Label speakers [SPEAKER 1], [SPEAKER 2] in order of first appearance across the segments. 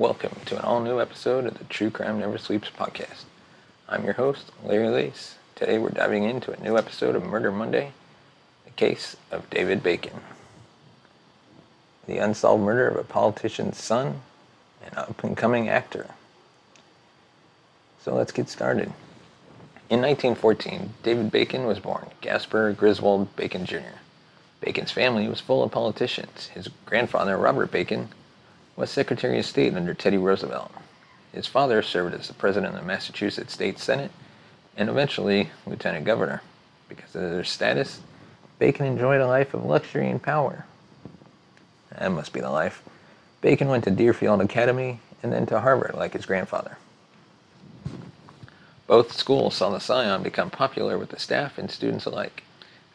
[SPEAKER 1] Welcome to an all new episode of the True Crime Never Sleeps podcast. I'm your host, Larry Lace. Today we're diving into a new episode of Murder Monday, the case of David Bacon. The unsolved murder of a politician's son and up and coming actor. So let's get started. In 1914, David Bacon was born, Gaspar Griswold Bacon Jr. Bacon's family was full of politicians. His grandfather, Robert Bacon, was Secretary of State under Teddy Roosevelt. His father served as the president of the Massachusetts State Senate and eventually lieutenant governor. Because of their status, Bacon enjoyed a life of luxury and power. That must be the life. Bacon went to Deerfield Academy and then to Harvard like his grandfather. Both schools saw the scion become popular with the staff and students alike.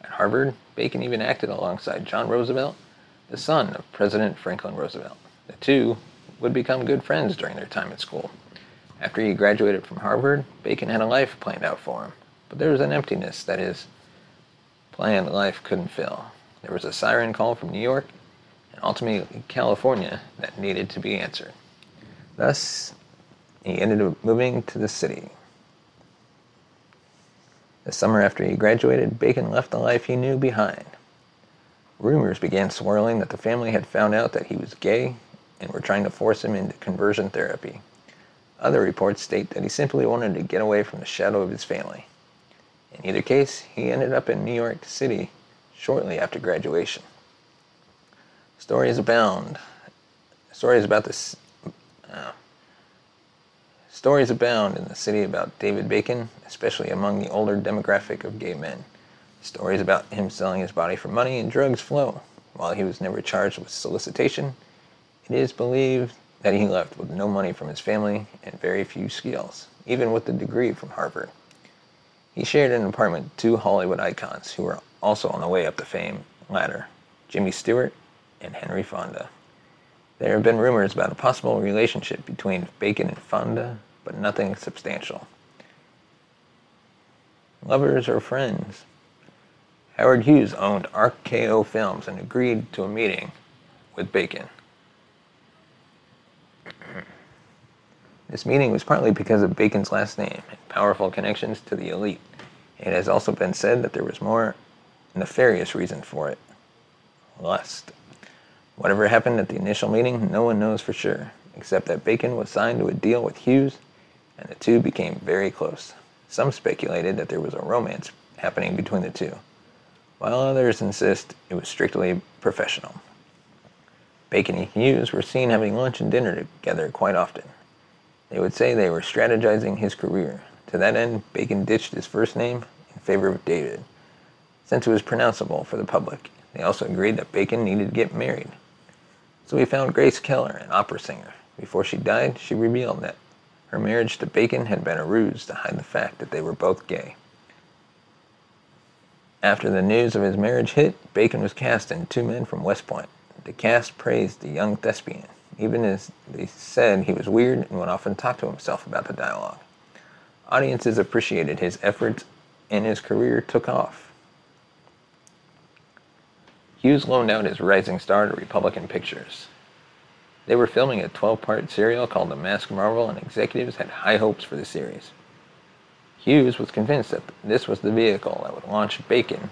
[SPEAKER 1] At Harvard, Bacon even acted alongside John Roosevelt, the son of President Franklin Roosevelt. The two would become good friends during their time at school. After he graduated from Harvard, Bacon had a life planned out for him, but there was an emptiness that his planned life couldn't fill. There was a siren call from New York and ultimately California that needed to be answered. Thus, he ended up moving to the city. The summer after he graduated, Bacon left the life he knew behind. Rumors began swirling that the family had found out that he was gay and were trying to force him into conversion therapy. Other reports state that he simply wanted to get away from the shadow of his family. In either case, he ended up in New York City shortly after graduation. Stories abound. Stories about this. Uh, stories abound in the city about David Bacon, especially among the older demographic of gay men. Stories about him selling his body for money and drugs flow. While he was never charged with solicitation, it is believed that he left with no money from his family and very few skills, even with a degree from Harvard. He shared an apartment with two Hollywood icons who were also on the way up the fame ladder Jimmy Stewart and Henry Fonda. There have been rumors about a possible relationship between Bacon and Fonda, but nothing substantial. Lovers or friends? Howard Hughes owned RKO Films and agreed to a meeting with Bacon. This meeting was partly because of Bacon's last name and powerful connections to the elite. It has also been said that there was more nefarious reason for it lust. Whatever happened at the initial meeting, no one knows for sure, except that Bacon was signed to a deal with Hughes and the two became very close. Some speculated that there was a romance happening between the two, while others insist it was strictly professional. Bacon and Hughes were seen having lunch and dinner together quite often. They would say they were strategizing his career. To that end, Bacon ditched his first name in favor of David, since it was pronounceable for the public. They also agreed that Bacon needed to get married. So he found Grace Keller, an opera singer. Before she died, she revealed that her marriage to Bacon had been a ruse to hide the fact that they were both gay. After the news of his marriage hit, Bacon was cast in Two Men from West Point. The cast praised the young thespian, even as they said he was weird and would often talk to himself about the dialogue. Audiences appreciated his efforts, and his career took off. Hughes loaned out his rising star to Republican Pictures. They were filming a 12 part serial called The Masked Marvel, and executives had high hopes for the series. Hughes was convinced that this was the vehicle that would launch Bacon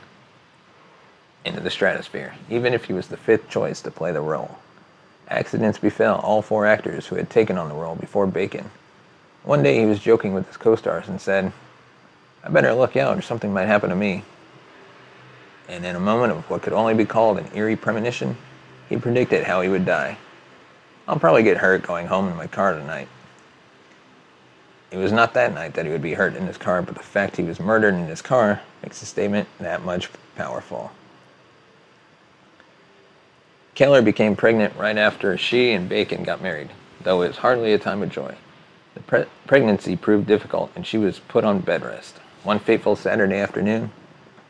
[SPEAKER 1] into the stratosphere, even if he was the fifth choice to play the role. Accidents befell all four actors who had taken on the role before Bacon. One day he was joking with his co stars and said, I better look out or something might happen to me. And in a moment of what could only be called an eerie premonition, he predicted how he would die. I'll probably get hurt going home in my car tonight. It was not that night that he would be hurt in his car, but the fact he was murdered in his car makes the statement that much powerful. Keller became pregnant right after she and Bacon got married, though it was hardly a time of joy. The pre- pregnancy proved difficult, and she was put on bed rest. One fateful Saturday afternoon,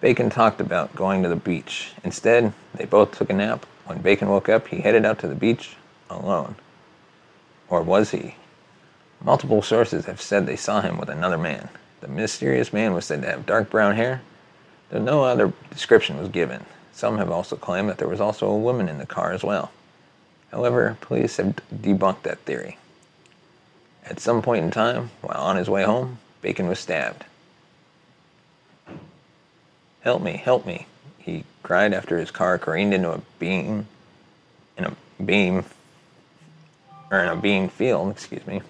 [SPEAKER 1] Bacon talked about going to the beach. Instead, they both took a nap. When Bacon woke up, he headed out to the beach alone. Or was he? Multiple sources have said they saw him with another man. The mysterious man was said to have dark brown hair, though no other description was given. Some have also claimed that there was also a woman in the car as well. However, police have debunked that theory. At some point in time, while on his way home, Bacon was stabbed. Help me, help me, he cried after his car careened into a beam in a beam or in a beam field, excuse me.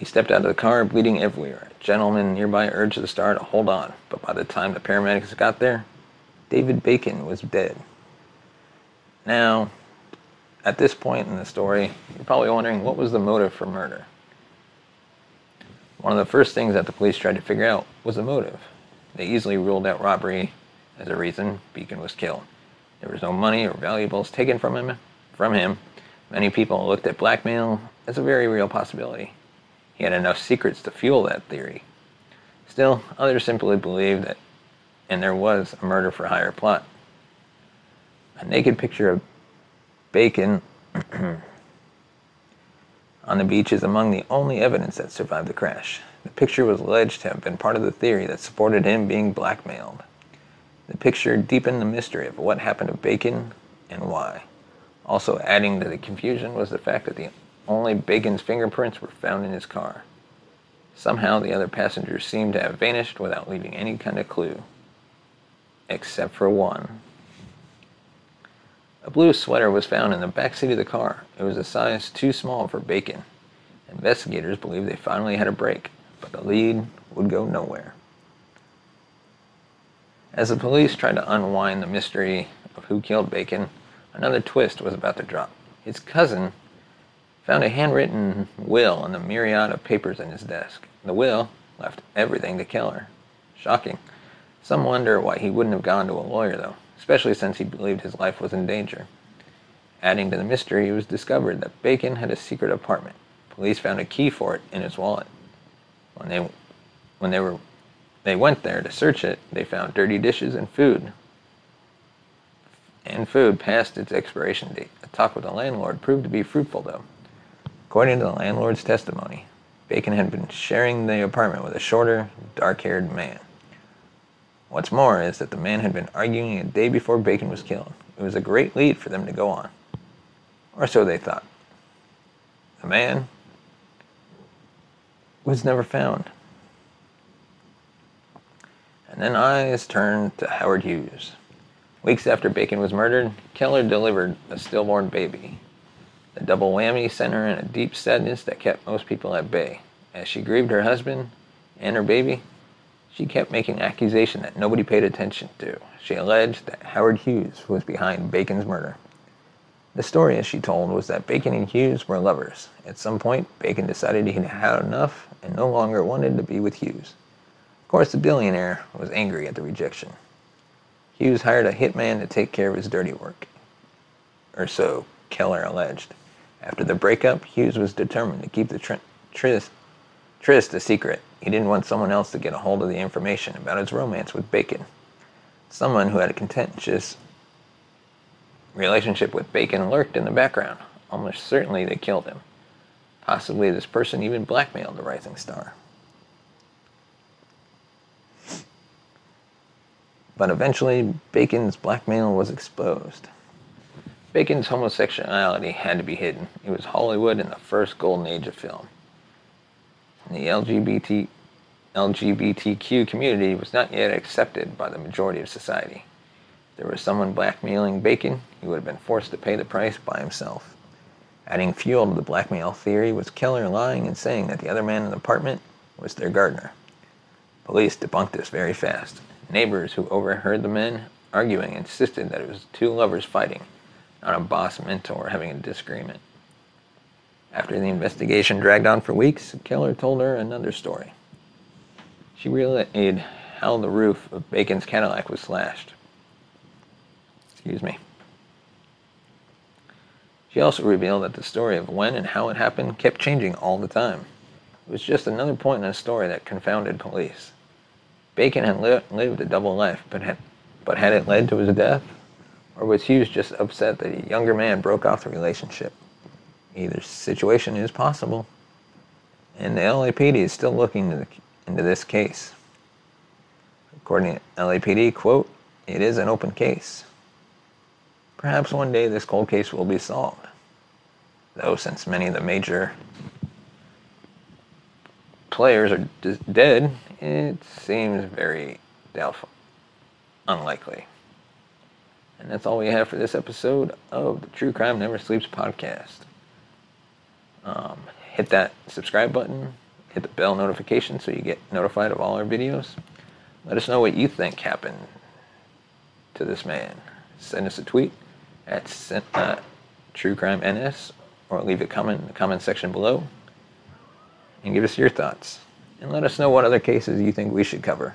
[SPEAKER 1] He stepped out of the car, bleeding everywhere. A gentleman nearby urged the star to hold on, but by the time the paramedics got there, David Bacon was dead. Now, at this point in the story, you're probably wondering what was the motive for murder? One of the first things that the police tried to figure out was the motive. They easily ruled out robbery as a reason Bacon was killed. There was no money or valuables taken from him. From him, many people looked at blackmail as a very real possibility. He had enough secrets to fuel that theory. Still, others simply believed that, and there was a murder for hire plot. A naked picture of Bacon on the beach is among the only evidence that survived the crash. The picture was alleged to have been part of the theory that supported him being blackmailed. The picture deepened the mystery of what happened to Bacon and why. Also adding to the confusion was the fact that the only Bacon's fingerprints were found in his car. Somehow the other passengers seemed to have vanished without leaving any kind of clue. Except for one. A blue sweater was found in the back seat of the car. It was a size too small for Bacon. Investigators believed they finally had a break, but the lead would go nowhere. As the police tried to unwind the mystery of who killed Bacon, another twist was about to drop. His cousin found a handwritten will in the myriad of papers in his desk. The will left everything to Keller. Shocking. Some wonder why he wouldn't have gone to a lawyer, though especially since he believed his life was in danger. Adding to the mystery, it was discovered that Bacon had a secret apartment. Police found a key for it in his wallet. When they, when they were, they went there to search it, they found dirty dishes and food. And food past its expiration date. A talk with the landlord proved to be fruitful, though. According to the landlord's testimony, Bacon had been sharing the apartment with a shorter, dark-haired man. What's more is that the man had been arguing a day before Bacon was killed. It was a great lead for them to go on. Or so they thought. The man was never found. And then eyes turned to Howard Hughes. Weeks after Bacon was murdered, Keller delivered a stillborn baby. The double whammy sent her in a deep sadness that kept most people at bay. As she grieved her husband and her baby, she kept making accusations that nobody paid attention to. She alleged that Howard Hughes was behind Bacon's murder. The story, as she told, was that Bacon and Hughes were lovers. At some point, Bacon decided he had had enough and no longer wanted to be with Hughes. Of course, the billionaire was angry at the rejection. Hughes hired a hitman to take care of his dirty work. Or so Keller alleged. After the breakup, Hughes was determined to keep the tr- tryst, tryst a secret he didn't want someone else to get a hold of the information about his romance with Bacon. Someone who had a contentious relationship with Bacon lurked in the background. Almost certainly they killed him. Possibly this person even blackmailed the rising star. But eventually, Bacon's blackmail was exposed. Bacon's homosexuality had to be hidden. It was Hollywood in the first golden age of film. the LGBT, LGBTQ community was not yet accepted by the majority of society. If there was someone blackmailing Bacon, he would have been forced to pay the price by himself. Adding fuel to the blackmail theory was Keller lying and saying that the other man in the apartment was their gardener. Police debunked this very fast. Neighbors who overheard the men arguing insisted that it was two lovers fighting, not a boss mentor having a disagreement. After the investigation dragged on for weeks, Keller told her another story. She relayed how the roof of Bacon's Cadillac was slashed. Excuse me. She also revealed that the story of when and how it happened kept changing all the time. It was just another point in a story that confounded police. Bacon had li- lived a double life, but had, but had it led to his death? Or was Hughes just upset that a younger man broke off the relationship? Either situation is possible, and the LAPD is still looking into, the, into this case. According to LAPD, quote, it is an open case. Perhaps one day this cold case will be solved. Though, since many of the major players are d- dead, it seems very doubtful, unlikely. And that's all we have for this episode of the True Crime Never Sleeps podcast. Um, hit that subscribe button, hit the bell notification so you get notified of all our videos. Let us know what you think happened to this man. Send us a tweet at uh, True Crime NS or leave a comment in the comment section below and give us your thoughts. And let us know what other cases you think we should cover.